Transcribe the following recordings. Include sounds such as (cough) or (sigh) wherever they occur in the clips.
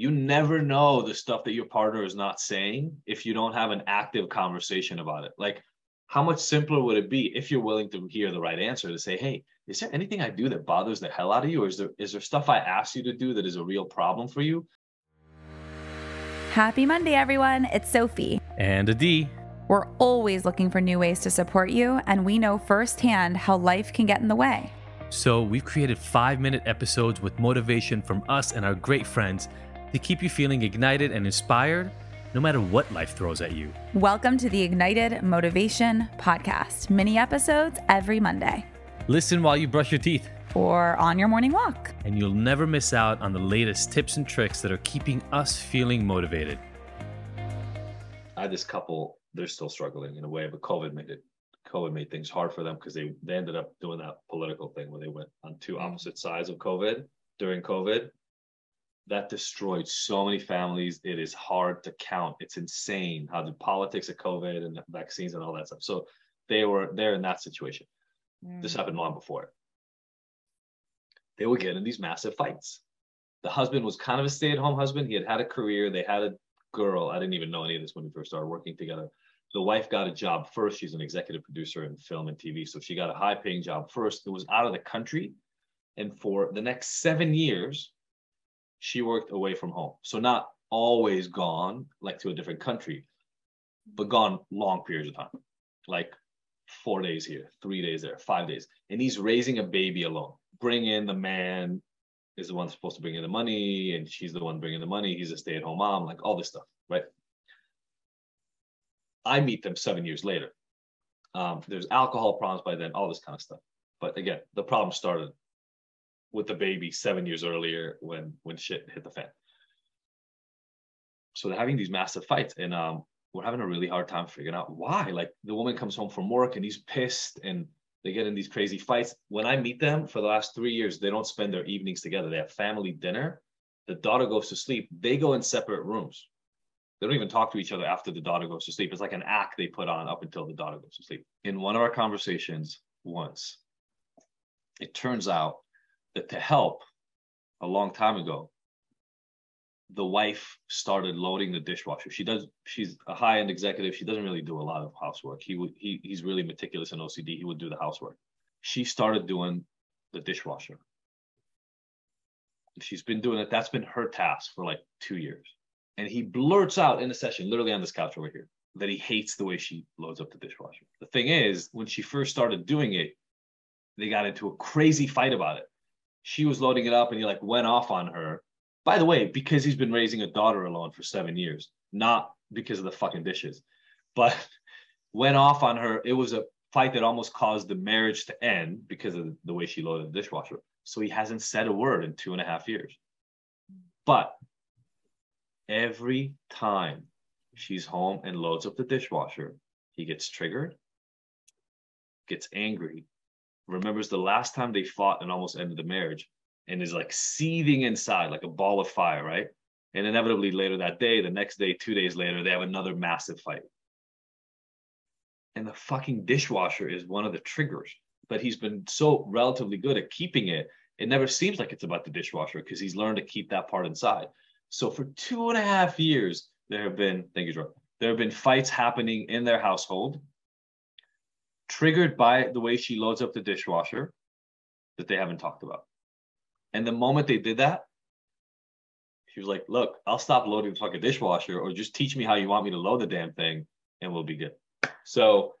you never know the stuff that your partner is not saying if you don't have an active conversation about it. Like, how much simpler would it be if you're willing to hear the right answer to say, hey, is there anything I do that bothers the hell out of you? Or is there is there stuff I ask you to do that is a real problem for you? Happy Monday, everyone. It's Sophie. And Adi. We're always looking for new ways to support you, and we know firsthand how life can get in the way. So we've created five minute episodes with motivation from us and our great friends to keep you feeling ignited and inspired no matter what life throws at you. Welcome to the Ignited Motivation Podcast, mini episodes every Monday. Listen while you brush your teeth. Or on your morning walk. And you'll never miss out on the latest tips and tricks that are keeping us feeling motivated. I had this couple, they're still struggling in a way, but COVID made it COVID made things hard for them because they, they ended up doing that political thing where they went on two mm. opposite sides of COVID during COVID. That destroyed so many families. It is hard to count. It's insane how the politics of COVID and vaccines and all that stuff. So they were they're in that situation. Mm. This happened long before it. They would get in these massive fights. The husband was kind of a stay-at-home husband. He had had a career. They had a girl. I didn't even know any of this when we first started working together. The wife got a job first. She's an executive producer in film and TV. So she got a high paying job first. It was out of the country. And for the next seven years, she worked away from home. So not always gone, like to a different country, but gone long periods of time, like four days here, three days there, five days. And he's raising a baby alone. Bring in the man is the one supposed to bring in the money, and she's the one bringing the money. He's a stay at home mom, like all this stuff, right? I meet them seven years later. Um, there's alcohol problems by then, all this kind of stuff. But again, the problem started with the baby seven years earlier when when shit hit the fan. So they're having these massive fights, and um, we're having a really hard time figuring out why. Like the woman comes home from work and he's pissed, and they get in these crazy fights. When I meet them for the last three years, they don't spend their evenings together. They have family dinner. The daughter goes to sleep. They go in separate rooms. They don't even talk to each other after the daughter goes to sleep. It's like an act they put on up until the daughter goes to sleep. In one of our conversations once, it turns out that to help a long time ago, the wife started loading the dishwasher. She does. She's a high-end executive. She doesn't really do a lot of housework. He would. He, he's really meticulous and OCD. He would do the housework. She started doing the dishwasher. She's been doing it. That's been her task for like two years. And he blurts out in a session, literally on this couch over here, that he hates the way she loads up the dishwasher. The thing is, when she first started doing it, they got into a crazy fight about it. She was loading it up, and he like went off on her by the way, because he's been raising a daughter alone for seven years, not because of the fucking dishes, but (laughs) went off on her. It was a fight that almost caused the marriage to end because of the way she loaded the dishwasher. So he hasn't said a word in two and a half years. But every time she's home and loads up the dishwasher, he gets triggered, gets angry, remembers the last time they fought and almost ended the marriage, and is like seething inside like a ball of fire, right? And inevitably later that day, the next day, two days later, they have another massive fight. And the fucking dishwasher is one of the triggers. But he's been so relatively good at keeping it. It never seems like it's about the dishwasher because he's learned to keep that part inside. So for two and a half years, there have been, thank you, Jordan, there have been fights happening in their household, triggered by the way she loads up the dishwasher that they haven't talked about. And the moment they did that, she was like, "Look, I'll stop loading the fucking dishwasher, or just teach me how you want me to load the damn thing, and we'll be good." So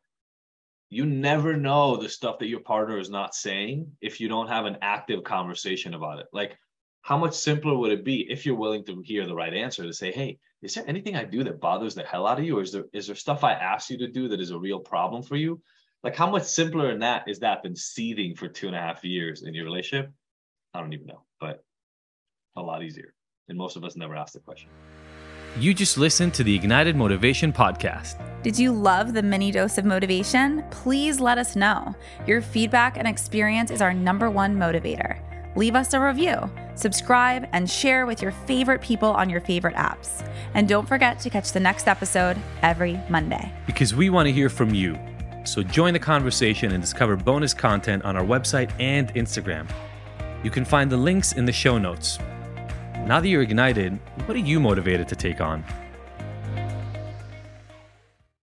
you never know the stuff that your partner is not saying if you don't have an active conversation about it. Like, how much simpler would it be if you're willing to hear the right answer to say, "Hey, is there anything I do that bothers the hell out of you, or is there is there stuff I ask you to do that is a real problem for you?" Like, how much simpler in that is that than seething for two and a half years in your relationship? I don't even know, but a lot easier. And most of us never ask the question. You just listened to the Ignited Motivation Podcast. Did you love the mini dose of motivation? Please let us know. Your feedback and experience is our number one motivator. Leave us a review, subscribe, and share with your favorite people on your favorite apps. And don't forget to catch the next episode every Monday. Because we want to hear from you. So join the conversation and discover bonus content on our website and Instagram. You can find the links in the show notes. Now that you're ignited, what are you motivated to take on?